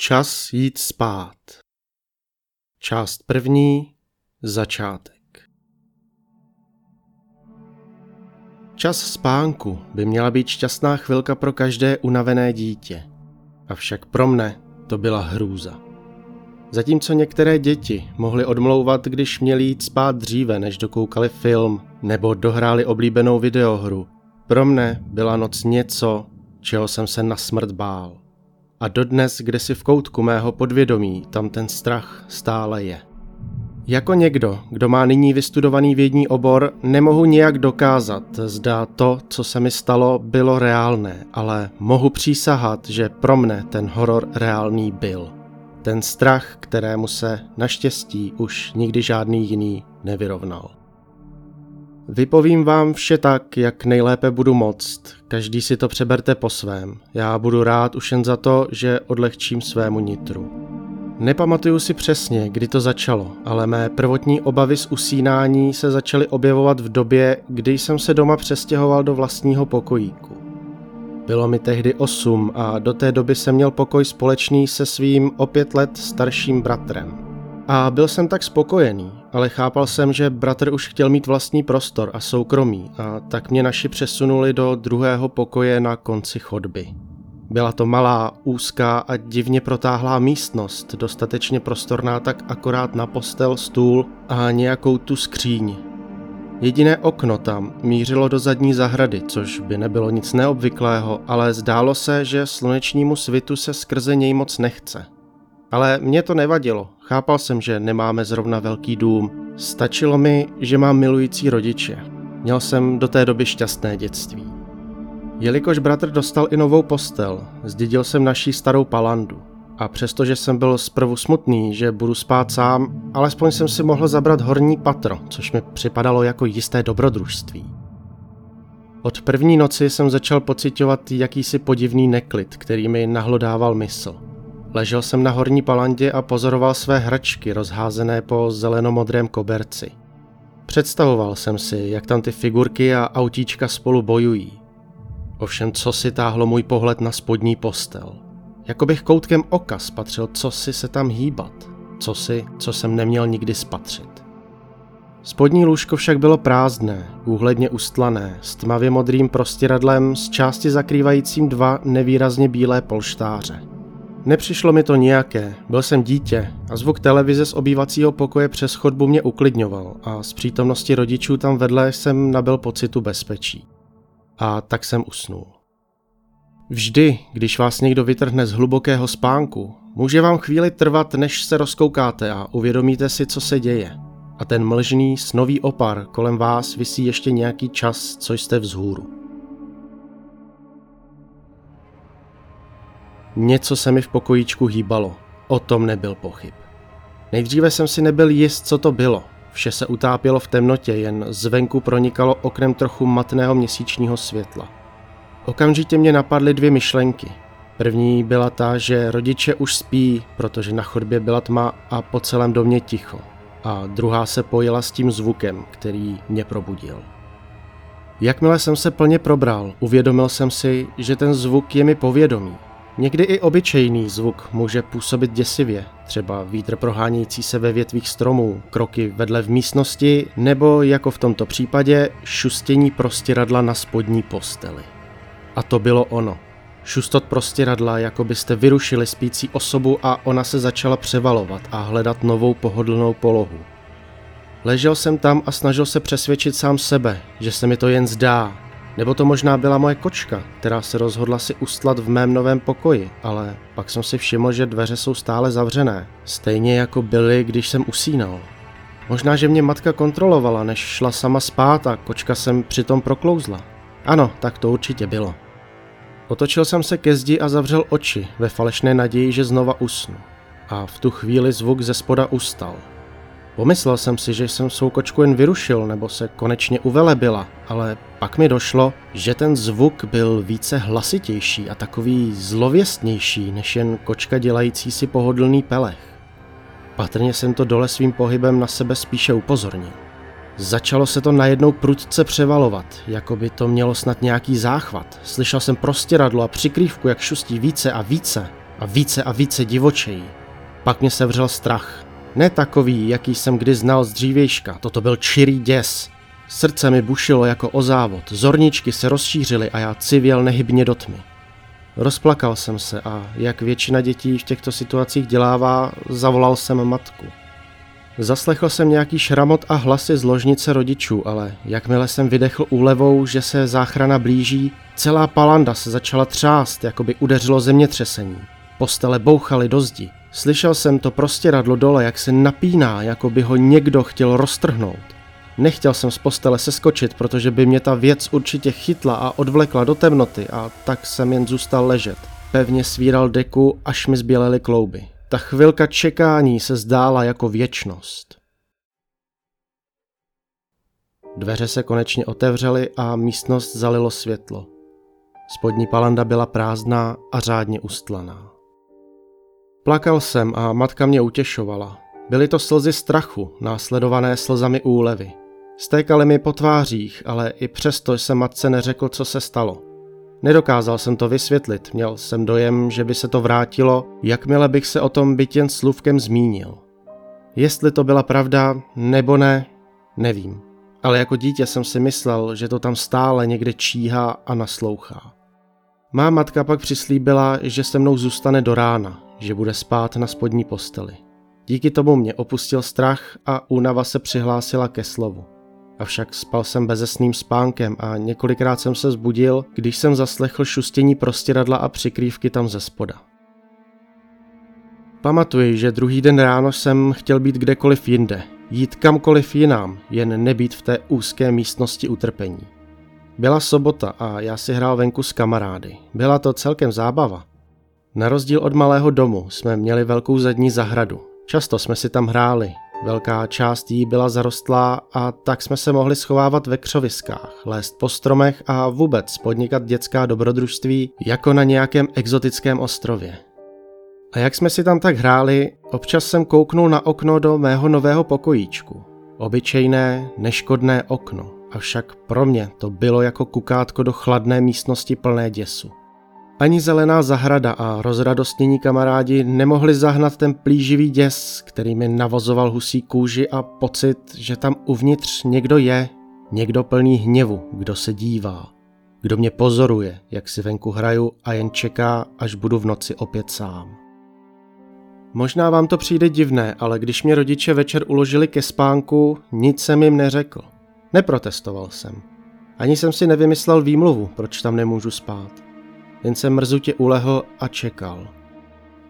Čas jít spát. Část první. Začátek. Čas spánku by měla být šťastná chvilka pro každé unavené dítě. Avšak pro mne to byla hrůza. Zatímco některé děti mohly odmlouvat, když měli jít spát dříve, než dokoukali film nebo dohráli oblíbenou videohru, pro mne byla noc něco, čeho jsem se na smrt bál. A dodnes, kde si v koutku mého podvědomí, tam ten strach stále je. Jako někdo, kdo má nyní vystudovaný vědní obor, nemohu nijak dokázat, zda to, co se mi stalo, bylo reálné, ale mohu přísahat, že pro mne ten horor reálný byl. Ten strach, kterému se naštěstí už nikdy žádný jiný nevyrovnal. Vypovím vám vše tak, jak nejlépe budu moct. Každý si to přeberte po svém. Já budu rád už jen za to, že odlehčím svému nitru. Nepamatuju si přesně, kdy to začalo, ale mé prvotní obavy z usínání se začaly objevovat v době, kdy jsem se doma přestěhoval do vlastního pokojíku. Bylo mi tehdy 8 a do té doby jsem měl pokoj společný se svým o pět let starším bratrem. A byl jsem tak spokojený, ale chápal jsem, že bratr už chtěl mít vlastní prostor a soukromí a tak mě naši přesunuli do druhého pokoje na konci chodby. Byla to malá, úzká a divně protáhlá místnost, dostatečně prostorná tak akorát na postel, stůl a nějakou tu skříň. Jediné okno tam mířilo do zadní zahrady, což by nebylo nic neobvyklého, ale zdálo se, že slunečnímu svitu se skrze něj moc nechce. Ale mě to nevadilo, chápal jsem, že nemáme zrovna velký dům. Stačilo mi, že mám milující rodiče. Měl jsem do té doby šťastné dětství. Jelikož bratr dostal i novou postel, zdědil jsem naší starou palandu. A přestože jsem byl zprvu smutný, že budu spát sám, alespoň jsem si mohl zabrat horní patro, což mi připadalo jako jisté dobrodružství. Od první noci jsem začal pocitovat jakýsi podivný neklid, který mi nahlodával mysl. Ležel jsem na horní palandě a pozoroval své hračky rozházené po zelenomodrém koberci. Představoval jsem si, jak tam ty figurky a autíčka spolu bojují. Ovšem, co si táhlo můj pohled na spodní postel. Jako bych koutkem oka spatřil, co si se tam hýbat. Co si, co jsem neměl nikdy spatřit. Spodní lůžko však bylo prázdné, úhledně ustlané, s tmavě modrým prostěradlem z části zakrývajícím dva nevýrazně bílé polštáře. Nepřišlo mi to nijaké, byl jsem dítě a zvuk televize z obývacího pokoje přes chodbu mě uklidňoval a z přítomnosti rodičů tam vedle jsem nabil pocitu bezpečí. A tak jsem usnul. Vždy, když vás někdo vytrhne z hlubokého spánku, může vám chvíli trvat, než se rozkoukáte a uvědomíte si, co se děje. A ten mlžný, snový opar kolem vás visí ještě nějaký čas, co jste vzhůru. Něco se mi v pokojíčku hýbalo, o tom nebyl pochyb. Nejdříve jsem si nebyl jist, co to bylo. Vše se utápělo v temnotě, jen zvenku pronikalo oknem trochu matného měsíčního světla. Okamžitě mě napadly dvě myšlenky. První byla ta, že rodiče už spí, protože na chodbě byla tma a po celém domě ticho. A druhá se pojila s tím zvukem, který mě probudil. Jakmile jsem se plně probral, uvědomil jsem si, že ten zvuk je mi povědomý, Někdy i obyčejný zvuk může působit děsivě, třeba vítr prohánějící se ve větvích stromů, kroky vedle v místnosti, nebo jako v tomto případě šustění prostěradla na spodní posteli. A to bylo ono. Šustot prostěradla, jako byste vyrušili spící osobu a ona se začala převalovat a hledat novou pohodlnou polohu. Ležel jsem tam a snažil se přesvědčit sám sebe, že se mi to jen zdá, nebo to možná byla moje kočka, která se rozhodla si ustlat v mém novém pokoji, ale pak jsem si všiml, že dveře jsou stále zavřené, stejně jako byly, když jsem usínal. Možná, že mě matka kontrolovala, než šla sama spát a kočka jsem přitom proklouzla. Ano, tak to určitě bylo. Otočil jsem se ke zdi a zavřel oči ve falešné naději, že znova usnu. A v tu chvíli zvuk ze spoda ustal. Pomyslel jsem si, že jsem svou kočku jen vyrušil nebo se konečně uvelebila, ale pak mi došlo, že ten zvuk byl více hlasitější a takový zlověstnější než jen kočka dělající si pohodlný pelech. Patrně jsem to dole svým pohybem na sebe spíše upozornil. Začalo se to najednou prudce převalovat, jako by to mělo snad nějaký záchvat. Slyšel jsem prostěradlo a přikrývku, jak šustí více a více. a více a více divočejí. Pak mě sevřel strach. Ne takový, jaký jsem kdy znal z dřívějška, toto byl čirý děs. Srdce mi bušilo jako o závod, zorničky se rozšířily a já civěl nehybně do tmy. Rozplakal jsem se a, jak většina dětí v těchto situacích dělává, zavolal jsem matku. Zaslechl jsem nějaký šramot a hlasy z ložnice rodičů, ale jakmile jsem vydechl úlevou, že se záchrana blíží, celá palanda se začala třást, jako by udeřilo zemětřesení. Postele bouchaly do zdi. Slyšel jsem to prostěradlo dole, jak se napíná, jako by ho někdo chtěl roztrhnout. Nechtěl jsem z postele seskočit, protože by mě ta věc určitě chytla a odvlekla do temnoty a tak jsem jen zůstal ležet. Pevně svíral deku, až mi zbělely klouby. Ta chvilka čekání se zdála jako věčnost. Dveře se konečně otevřely a místnost zalilo světlo. Spodní palanda byla prázdná a řádně ustlaná. Plakal jsem a matka mě utěšovala. Byly to slzy strachu, následované slzami úlevy. Stékaly mi po tvářích, ale i přesto jsem matce neřekl, co se stalo. Nedokázal jsem to vysvětlit, měl jsem dojem, že by se to vrátilo, jakmile bych se o tom byt jen slůvkem zmínil. Jestli to byla pravda nebo ne, nevím. Ale jako dítě jsem si myslel, že to tam stále někde číhá a naslouchá. Má matka pak přislíbila, že se mnou zůstane do rána, že bude spát na spodní posteli. Díky tomu mě opustil strach a únava se přihlásila ke slovu. Avšak spal jsem bezesným spánkem a několikrát jsem se zbudil, když jsem zaslechl šustění prostěradla a přikrývky tam ze spoda. Pamatuji, že druhý den ráno jsem chtěl být kdekoliv jinde, jít kamkoliv jinam, jen nebýt v té úzké místnosti utrpení. Byla sobota a já si hrál venku s kamarády. Byla to celkem zábava. Na rozdíl od malého domu jsme měli velkou zadní zahradu. Často jsme si tam hráli, Velká část jí byla zarostlá a tak jsme se mohli schovávat ve křoviskách, lézt po stromech a vůbec podnikat dětská dobrodružství jako na nějakém exotickém ostrově. A jak jsme si tam tak hráli, občas jsem kouknul na okno do mého nového pokojíčku. Obyčejné, neškodné okno, avšak pro mě to bylo jako kukátko do chladné místnosti plné děsu. Ani zelená zahrada a rozradostnění kamarádi nemohli zahnat ten plíživý děs, který mi navozoval husí kůži a pocit, že tam uvnitř někdo je, někdo plný hněvu, kdo se dívá, kdo mě pozoruje, jak si venku hraju a jen čeká, až budu v noci opět sám. Možná vám to přijde divné, ale když mě rodiče večer uložili ke spánku, nic jsem jim neřekl. Neprotestoval jsem. Ani jsem si nevymyslel výmluvu, proč tam nemůžu spát jen jsem mrzutě ulehl a čekal.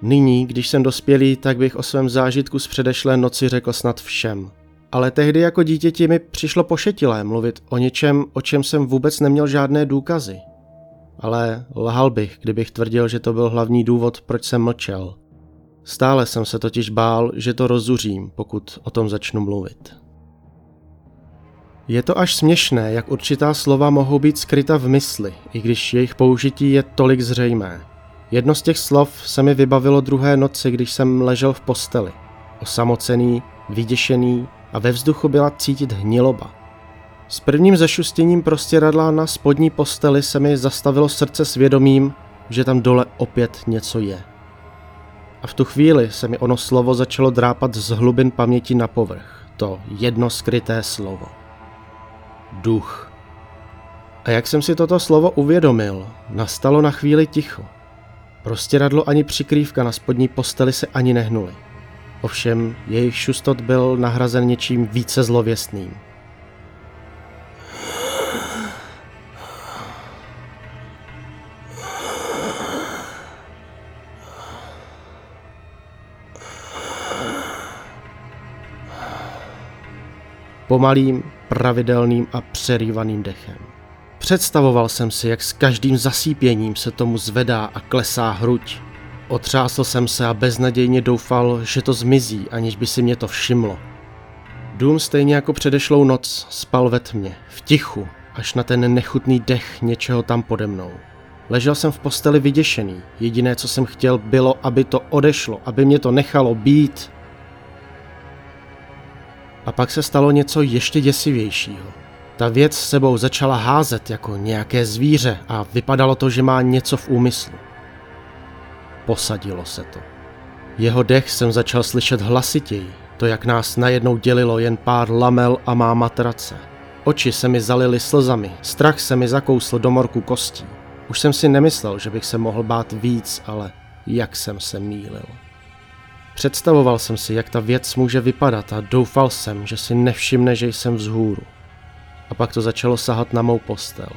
Nyní, když jsem dospělý, tak bych o svém zážitku z předešlé noci řekl snad všem. Ale tehdy jako dítěti mi přišlo pošetilé mluvit o něčem, o čem jsem vůbec neměl žádné důkazy. Ale lhal bych, kdybych tvrdil, že to byl hlavní důvod, proč jsem mlčel. Stále jsem se totiž bál, že to rozuřím, pokud o tom začnu mluvit. Je to až směšné, jak určitá slova mohou být skryta v mysli, i když jejich použití je tolik zřejmé. Jedno z těch slov se mi vybavilo druhé noci, když jsem ležel v posteli. Osamocený, vyděšený a ve vzduchu byla cítit hniloba. S prvním zašustěním prostěradla na spodní posteli se mi zastavilo srdce svědomím, že tam dole opět něco je. A v tu chvíli se mi ono slovo začalo drápat z hlubin paměti na povrch. To jedno skryté slovo duch. A jak jsem si toto slovo uvědomil, nastalo na chvíli ticho. Prostěradlo ani přikrývka na spodní posteli se ani nehnuli. Ovšem jejich šustot byl nahrazen něčím více zlověstným. Pomalým, pravidelným a přerývaným dechem. Představoval jsem si, jak s každým zasípěním se tomu zvedá a klesá hruď. Otřásl jsem se a beznadějně doufal, že to zmizí, aniž by si mě to všimlo. Dům stejně jako předešlou noc spal ve tmě, v tichu, až na ten nechutný dech něčeho tam pode mnou. Ležel jsem v posteli vyděšený. Jediné, co jsem chtěl, bylo, aby to odešlo, aby mě to nechalo být. A pak se stalo něco ještě děsivějšího. Ta věc sebou začala házet jako nějaké zvíře a vypadalo to, že má něco v úmyslu. posadilo se to. Jeho dech jsem začal slyšet hlasitěji, to jak nás najednou dělilo jen pár lamel a má matrace. Oči se mi zalily slzami, strach se mi zakousl do morku kostí. Už jsem si nemyslel, že bych se mohl bát víc, ale jak jsem se mýlil. Představoval jsem si, jak ta věc může vypadat a doufal jsem, že si nevšimne, že jsem vzhůru. A pak to začalo sahat na mou postel.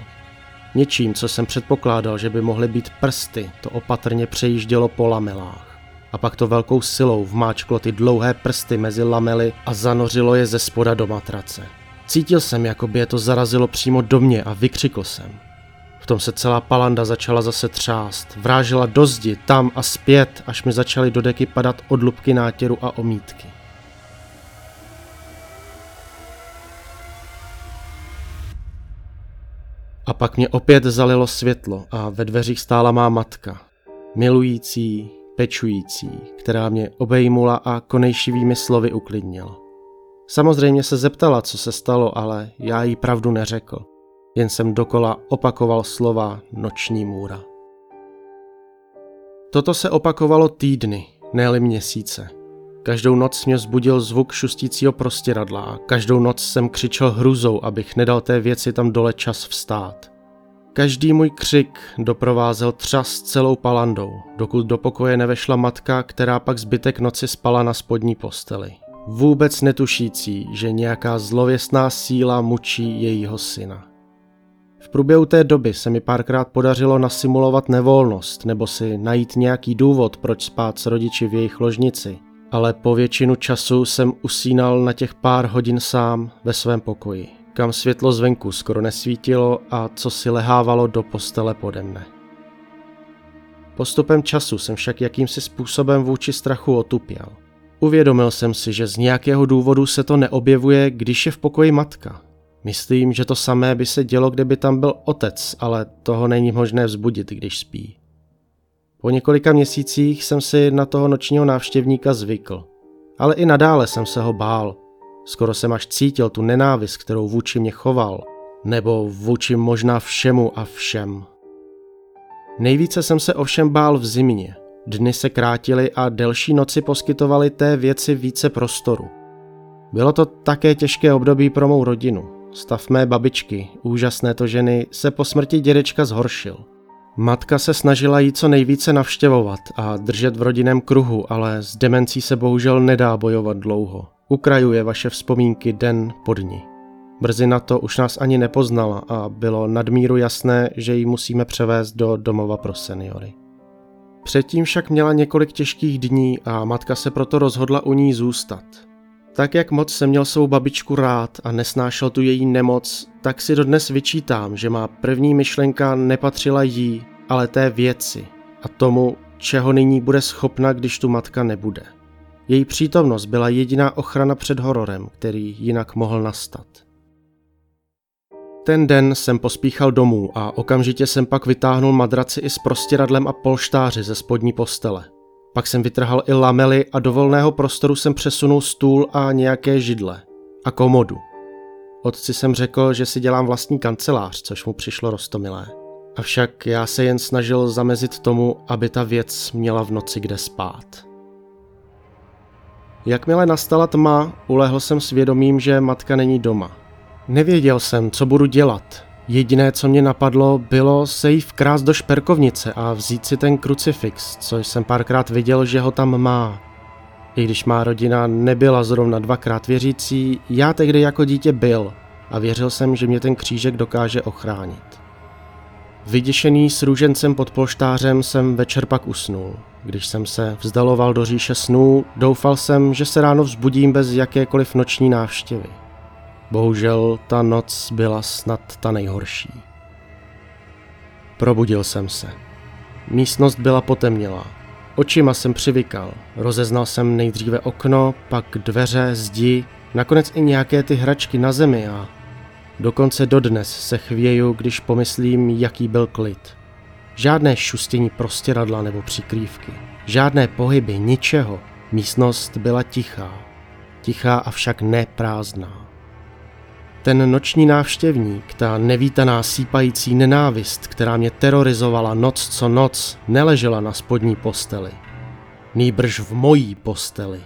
Něčím, co jsem předpokládal, že by mohly být prsty, to opatrně přejíždělo po lamelách. A pak to velkou silou vmáčklo ty dlouhé prsty mezi lamely a zanořilo je ze spoda do matrace. Cítil jsem, jako by je to zarazilo přímo do mě a vykřikl jsem. V tom se celá palanda začala zase třást, vrážela do zdi, tam a zpět, až mi začaly do deky padat odlubky nátěru a omítky. A pak mě opět zalilo světlo a ve dveřích stála má matka. Milující, pečující, která mě obejmula a konejšivými slovy uklidnila. Samozřejmě se zeptala, co se stalo, ale já jí pravdu neřekl. Jen jsem dokola opakoval slova noční můra. Toto se opakovalo týdny, ne měsíce. Každou noc mě zbudil zvuk šustícího prostěradla a každou noc jsem křičel hruzou, abych nedal té věci tam dole čas vstát. Každý můj křik doprovázel třas celou palandou, dokud do pokoje nevešla matka, která pak zbytek noci spala na spodní posteli. Vůbec netušící, že nějaká zlověstná síla mučí jejího syna. V průběhu té doby se mi párkrát podařilo nasimulovat nevolnost nebo si najít nějaký důvod, proč spát s rodiči v jejich ložnici, ale po většinu času jsem usínal na těch pár hodin sám ve svém pokoji, kam světlo zvenku skoro nesvítilo a co si lehávalo do postele pode mne. Postupem času jsem však jakýmsi způsobem vůči strachu otupěl. Uvědomil jsem si, že z nějakého důvodu se to neobjevuje, když je v pokoji matka. Myslím, že to samé by se dělo, kdyby tam byl otec, ale toho není možné vzbudit, když spí. Po několika měsících jsem si na toho nočního návštěvníka zvykl. Ale i nadále jsem se ho bál. Skoro jsem až cítil tu nenávist, kterou vůči mě choval. Nebo vůči možná všemu a všem. Nejvíce jsem se ovšem bál v zimě. Dny se krátily a delší noci poskytovaly té věci více prostoru. Bylo to také těžké období pro mou rodinu. Stav mé babičky, úžasné to ženy, se po smrti dědečka zhoršil. Matka se snažila jí co nejvíce navštěvovat a držet v rodinném kruhu, ale s demencí se bohužel nedá bojovat dlouho. Ukrajuje vaše vzpomínky den po dni. Brzy na to už nás ani nepoznala a bylo nadmíru jasné, že ji musíme převést do domova pro seniory. Předtím však měla několik těžkých dní a matka se proto rozhodla u ní zůstat. Tak jak moc jsem měl svou babičku rád a nesnášel tu její nemoc, tak si dodnes vyčítám, že má první myšlenka nepatřila jí, ale té věci a tomu, čeho nyní bude schopna, když tu matka nebude. Její přítomnost byla jediná ochrana před hororem, který jinak mohl nastat. Ten den jsem pospíchal domů a okamžitě jsem pak vytáhnul madraci i s prostěradlem a polštáři ze spodní postele. Pak jsem vytrhal i lamely a do volného prostoru jsem přesunul stůl a nějaké židle. A komodu. Otci jsem řekl, že si dělám vlastní kancelář, což mu přišlo rostomilé. Avšak já se jen snažil zamezit tomu, aby ta věc měla v noci kde spát. Jakmile nastala tma, ulehl jsem svědomím, že matka není doma. Nevěděl jsem, co budu dělat. Jediné, co mě napadlo, bylo se jí vkrást do šperkovnice a vzít si ten krucifix, což jsem párkrát viděl, že ho tam má. I když má rodina nebyla zrovna dvakrát věřící, já tehdy jako dítě byl a věřil jsem, že mě ten křížek dokáže ochránit. Vyděšený s růžencem pod polštářem jsem večer pak usnul. Když jsem se vzdaloval do říše snů, doufal jsem, že se ráno vzbudím bez jakékoliv noční návštěvy. Bohužel ta noc byla snad ta nejhorší. Probudil jsem se. Místnost byla potemnělá. Očima jsem přivykal. Rozeznal jsem nejdříve okno, pak dveře, zdi, nakonec i nějaké ty hračky na zemi a dokonce dodnes se chvěju, když pomyslím, jaký byl klid. Žádné šustění prostěradla nebo přikrývky. Žádné pohyby, ničeho. Místnost byla tichá. Tichá avšak neprázdná. Ten noční návštěvník, ta nevítaná sípající nenávist, která mě terorizovala noc co noc, neležela na spodní posteli. Nýbrž v mojí posteli.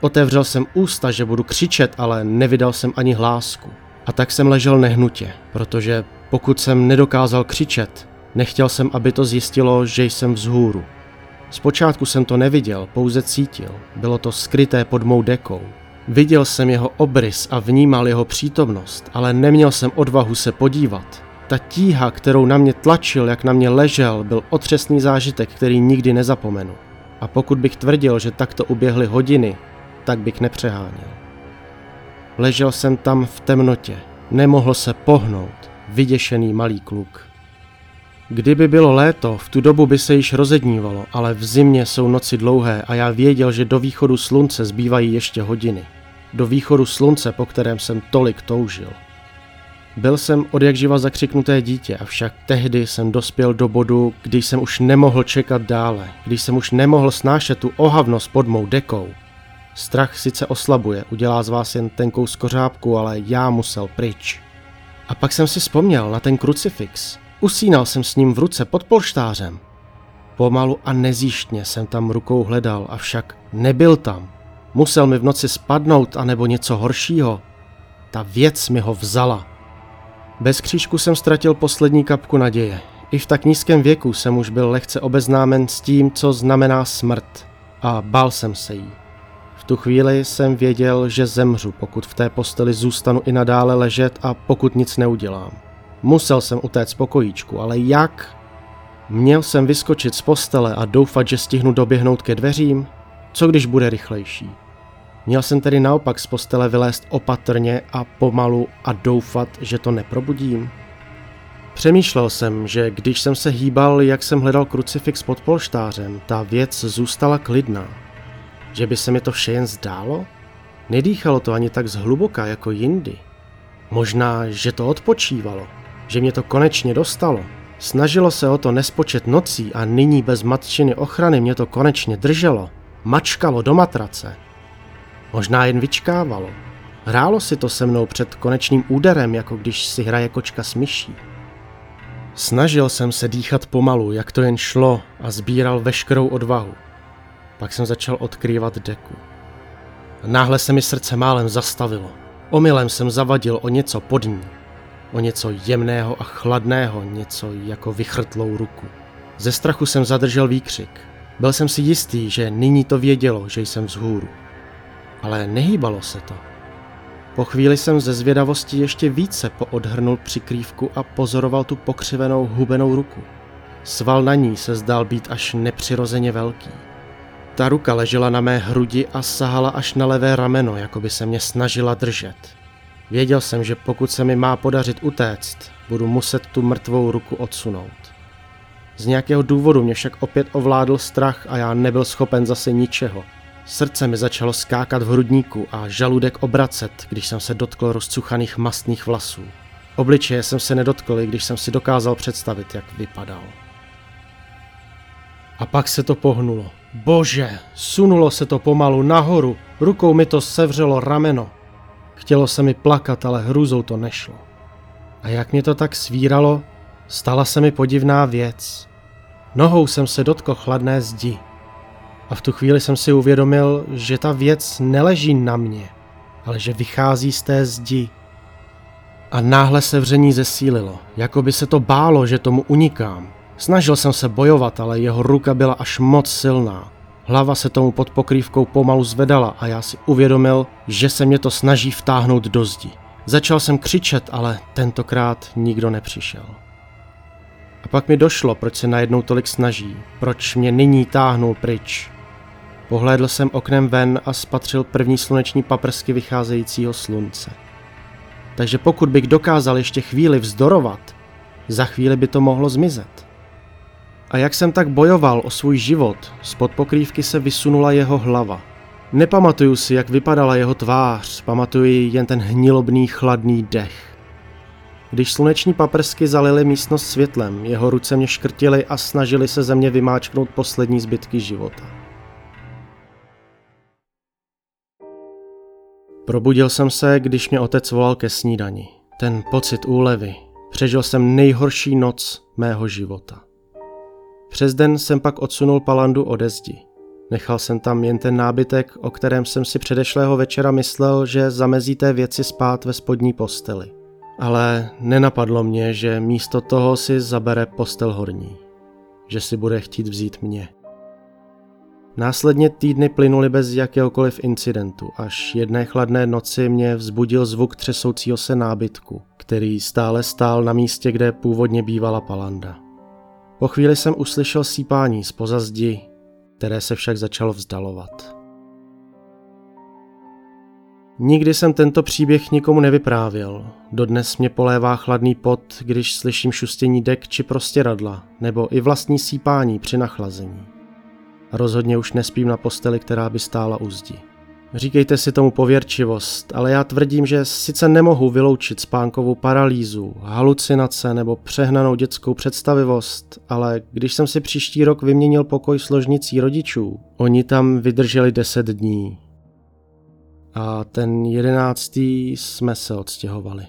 Otevřel jsem ústa, že budu křičet, ale nevydal jsem ani hlásku. A tak jsem ležel nehnutě, protože pokud jsem nedokázal křičet, nechtěl jsem, aby to zjistilo, že jsem vzhůru. Zpočátku jsem to neviděl, pouze cítil. Bylo to skryté pod mou dekou. Viděl jsem jeho obrys a vnímal jeho přítomnost, ale neměl jsem odvahu se podívat. Ta tíha, kterou na mě tlačil, jak na mě ležel, byl otřesný zážitek, který nikdy nezapomenu. A pokud bych tvrdil, že takto uběhly hodiny, tak bych nepřeháněl. Ležel jsem tam v temnotě, nemohl se pohnout, vyděšený malý kluk. Kdyby bylo léto, v tu dobu by se již rozednívalo, ale v zimě jsou noci dlouhé a já věděl, že do východu slunce zbývají ještě hodiny. Do východu slunce, po kterém jsem tolik toužil. Byl jsem od jak živa zakřiknuté dítě, avšak tehdy jsem dospěl do bodu, když jsem už nemohl čekat dále, když jsem už nemohl snášet tu ohavnost pod mou dekou. Strach sice oslabuje, udělá z vás jen tenkou skořápku, ale já musel pryč. A pak jsem si vzpomněl na ten krucifix. Usínal jsem s ním v ruce pod polštářem. Pomalu a nezjištně jsem tam rukou hledal, avšak nebyl tam. Musel mi v noci spadnout, anebo něco horšího. Ta věc mi ho vzala. Bez křížku jsem ztratil poslední kapku naděje. I v tak nízkém věku jsem už byl lehce obeznámen s tím, co znamená smrt. A bál jsem se jí. V tu chvíli jsem věděl, že zemřu, pokud v té posteli zůstanu i nadále ležet a pokud nic neudělám. Musel jsem utéct pokojíčku, ale jak? Měl jsem vyskočit z postele a doufat, že stihnu doběhnout ke dveřím? Co když bude rychlejší? Měl jsem tedy naopak z postele vylézt opatrně a pomalu a doufat, že to neprobudím? Přemýšlel jsem, že když jsem se hýbal, jak jsem hledal krucifix pod polštářem, ta věc zůstala klidná. Že by se mi to vše jen zdálo? Nedýchalo to ani tak zhluboka jako jindy. Možná, že to odpočívalo, že mě to konečně dostalo. Snažilo se o to nespočet nocí a nyní bez matčiny ochrany mě to konečně drželo. Mačkalo do matrace. Možná jen vyčkávalo. Hrálo si to se mnou před konečným úderem, jako když si hraje kočka s myší. Snažil jsem se dýchat pomalu, jak to jen šlo a sbíral veškerou odvahu. Pak jsem začal odkrývat deku. Náhle se mi srdce málem zastavilo. Omylem jsem zavadil o něco pod ní. O něco jemného a chladného, něco jako vychrtlou ruku. Ze strachu jsem zadržel výkřik. Byl jsem si jistý, že nyní to vědělo, že jsem vzhůru. Ale nehýbalo se to. Po chvíli jsem ze zvědavosti ještě více poodhrnul přikrývku a pozoroval tu pokřivenou hubenou ruku. Sval na ní se zdál být až nepřirozeně velký. Ta ruka ležela na mé hrudi a sahala až na levé rameno, jako by se mě snažila držet. Věděl jsem, že pokud se mi má podařit utéct, budu muset tu mrtvou ruku odsunout. Z nějakého důvodu mě však opět ovládl strach a já nebyl schopen zase ničeho. Srdce mi začalo skákat v hrudníku a žaludek obracet, když jsem se dotkl rozcuchaných mastných vlasů. Obličeje jsem se nedotkl, když jsem si dokázal představit, jak vypadal. A pak se to pohnulo. Bože, sunulo se to pomalu nahoru, rukou mi to sevřelo rameno. Chtělo se mi plakat, ale hrůzou to nešlo. A jak mě to tak svíralo, stala se mi podivná věc. Nohou jsem se dotkl chladné zdi. A v tu chvíli jsem si uvědomil, že ta věc neleží na mě, ale že vychází z té zdi. A náhle se vření zesílilo, jako by se to bálo, že tomu unikám. Snažil jsem se bojovat, ale jeho ruka byla až moc silná. Hlava se tomu pod pokrývkou pomalu zvedala a já si uvědomil, že se mě to snaží vtáhnout do zdi. Začal jsem křičet, ale tentokrát nikdo nepřišel. A pak mi došlo, proč se najednou tolik snaží, proč mě nyní táhnul pryč. Pohlédl jsem oknem ven a spatřil první sluneční paprsky vycházejícího slunce. Takže pokud bych dokázal ještě chvíli vzdorovat, za chvíli by to mohlo zmizet. A jak jsem tak bojoval o svůj život, spod pokrývky se vysunula jeho hlava. Nepamatuju si, jak vypadala jeho tvář, pamatuji jen ten hnilobný chladný dech. Když sluneční paprsky zalily místnost světlem, jeho ruce mě škrtily a snažili se ze mě vymáčknout poslední zbytky života. Probudil jsem se, když mě otec volal ke snídani. Ten pocit úlevy. Přežil jsem nejhorší noc mého života. Přes den jsem pak odsunul palandu ode zdi. Nechal jsem tam jen ten nábytek, o kterém jsem si předešlého večera myslel, že zamezí té věci spát ve spodní posteli. Ale nenapadlo mě, že místo toho si zabere postel horní. Že si bude chtít vzít mě. Následně týdny plynuly bez jakéhokoliv incidentu, až jedné chladné noci mě vzbudil zvuk třesoucího se nábytku, který stále stál na místě, kde původně bývala palanda. Po chvíli jsem uslyšel sípání z pozazdi, které se však začalo vzdalovat. Nikdy jsem tento příběh nikomu nevyprávěl. Dodnes mě polévá chladný pot, když slyším šustění dek či prostě radla, nebo i vlastní sípání při nachlazení. Rozhodně už nespím na posteli, která by stála u zdi. Říkejte si tomu pověrčivost, ale já tvrdím, že sice nemohu vyloučit spánkovou paralýzu, halucinace nebo přehnanou dětskou představivost, ale když jsem si příští rok vyměnil pokoj složnicí rodičů, oni tam vydrželi deset dní. A ten jedenáctý jsme se odstěhovali.